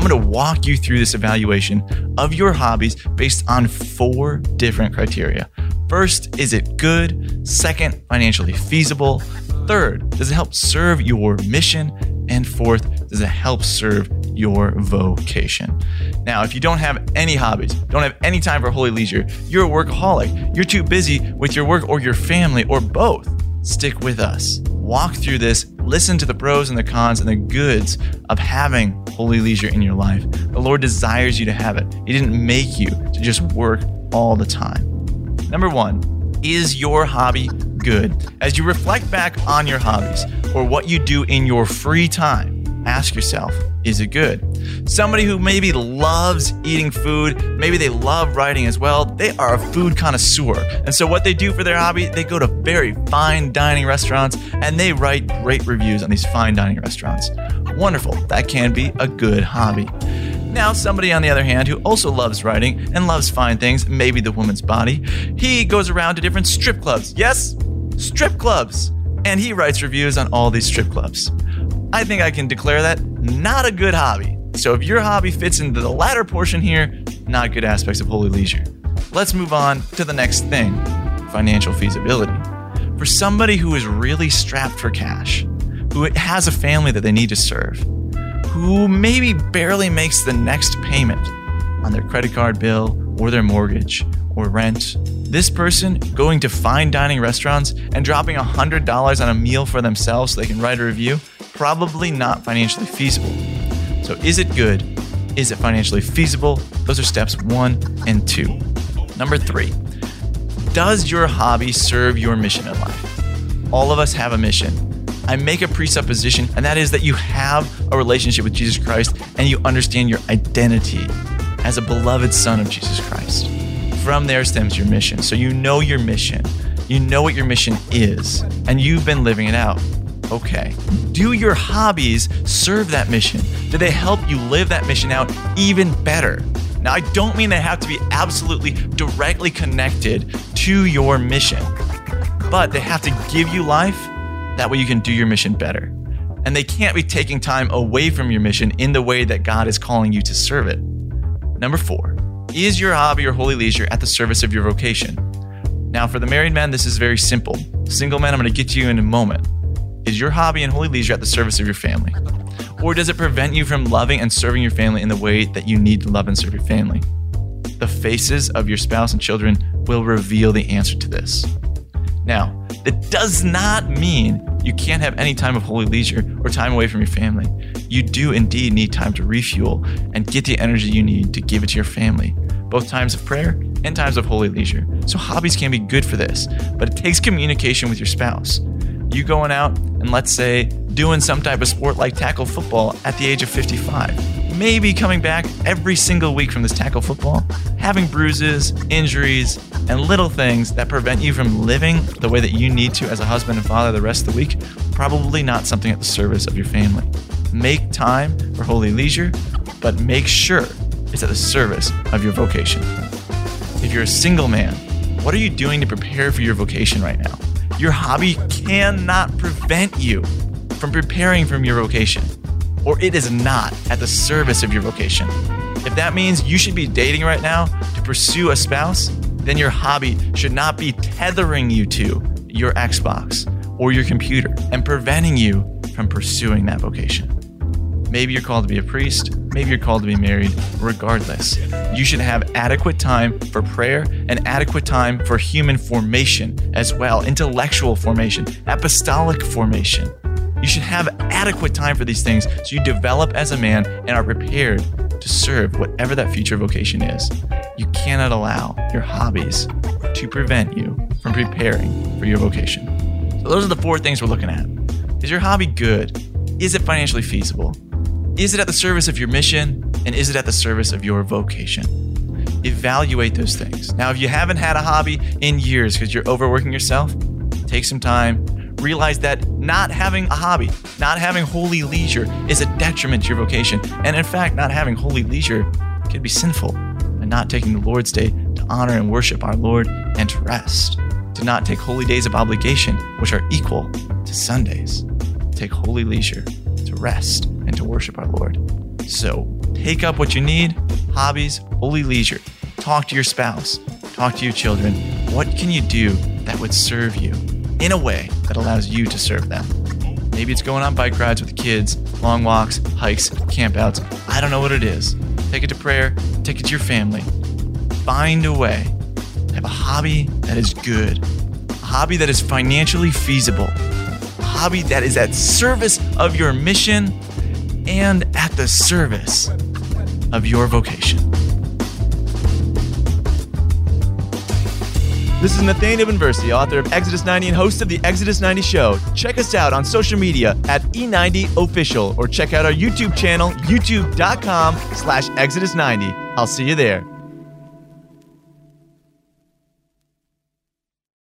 I'm going to walk you through this evaluation of your hobbies based on four different criteria. First, is it good? Second, financially feasible? Third, does it help serve your mission? And fourth, does it help serve your vocation? Now, if you don't have any hobbies, don't have any time for holy leisure, you're a workaholic, you're too busy with your work or your family or both, stick with us. Walk through this, listen to the pros and the cons and the goods of having holy leisure in your life. The Lord desires you to have it. He didn't make you to just work all the time. Number one, is your hobby good? As you reflect back on your hobbies or what you do in your free time, ask yourself, is it good? Somebody who maybe loves eating food, maybe they love writing as well, they are a food connoisseur. And so, what they do for their hobby, they go to very fine dining restaurants and they write great reviews on these fine dining restaurants. Wonderful, that can be a good hobby. Now, somebody on the other hand who also loves writing and loves fine things, maybe the woman's body, he goes around to different strip clubs. Yes, strip clubs. And he writes reviews on all these strip clubs. I think I can declare that not a good hobby. So if your hobby fits into the latter portion here, not good aspects of holy leisure. Let's move on to the next thing financial feasibility. For somebody who is really strapped for cash, who has a family that they need to serve, who maybe barely makes the next payment on their credit card bill or their mortgage or rent. This person going to fine dining restaurants and dropping $100 on a meal for themselves so they can write a review, probably not financially feasible. So, is it good? Is it financially feasible? Those are steps one and two. Number three, does your hobby serve your mission in life? All of us have a mission. I make a presupposition, and that is that you have a relationship with Jesus Christ and you understand your identity as a beloved son of Jesus Christ. From there stems your mission. So you know your mission, you know what your mission is, and you've been living it out. Okay. Do your hobbies serve that mission? Do they help you live that mission out even better? Now, I don't mean they have to be absolutely directly connected to your mission, but they have to give you life that way you can do your mission better. And they can't be taking time away from your mission in the way that God is calling you to serve it. Number four, is your hobby or holy leisure at the service of your vocation? Now, for the married man, this is very simple. Single man, I'm going to get to you in a moment. Is your hobby and holy leisure at the service of your family? Or does it prevent you from loving and serving your family in the way that you need to love and serve your family? The faces of your spouse and children will reveal the answer to this. Now, that does not mean you can't have any time of holy leisure or time away from your family. You do indeed need time to refuel and get the energy you need to give it to your family, both times of prayer and times of holy leisure. So, hobbies can be good for this, but it takes communication with your spouse. You going out and let's say doing some type of sport like tackle football at the age of 55. Maybe coming back every single week from this tackle football, having bruises, injuries, and little things that prevent you from living the way that you need to as a husband and father the rest of the week, probably not something at the service of your family. Make time for holy leisure, but make sure it's at the service of your vocation. If you're a single man, what are you doing to prepare for your vocation right now? Your hobby cannot prevent you from preparing from your vocation, or it is not at the service of your vocation. If that means you should be dating right now to pursue a spouse, then your hobby should not be tethering you to your Xbox or your computer and preventing you from pursuing that vocation. Maybe you're called to be a priest, maybe you're called to be married. Regardless, you should have adequate time for prayer and adequate time for human formation as well, intellectual formation, apostolic formation. You should have adequate time for these things so you develop as a man and are prepared to serve whatever that future vocation is. You cannot allow your hobbies to prevent you from preparing for your vocation. So, those are the four things we're looking at. Is your hobby good? Is it financially feasible? Is it at the service of your mission? And is it at the service of your vocation? Evaluate those things. Now, if you haven't had a hobby in years because you're overworking yourself, take some time. Realize that not having a hobby, not having holy leisure is a detriment to your vocation. And in fact, not having holy leisure can be sinful and not taking the Lord's day to honor and worship our Lord and to rest. To not take holy days of obligation, which are equal to Sundays. Take holy leisure to rest to worship our Lord. So take up what you need hobbies, holy leisure. Talk to your spouse, talk to your children. What can you do that would serve you in a way that allows you to serve them? Maybe it's going on bike rides with the kids, long walks, hikes, campouts. I don't know what it is. Take it to prayer, take it to your family. Find a way have a hobby that is good, a hobby that is financially feasible, a hobby that is at service of your mission and at the service of your vocation. This is Nathaniel Binversie, author of Exodus 90 and host of the Exodus 90 Show. Check us out on social media at E90Official or check out our YouTube channel, youtube.com slash Exodus 90. I'll see you there.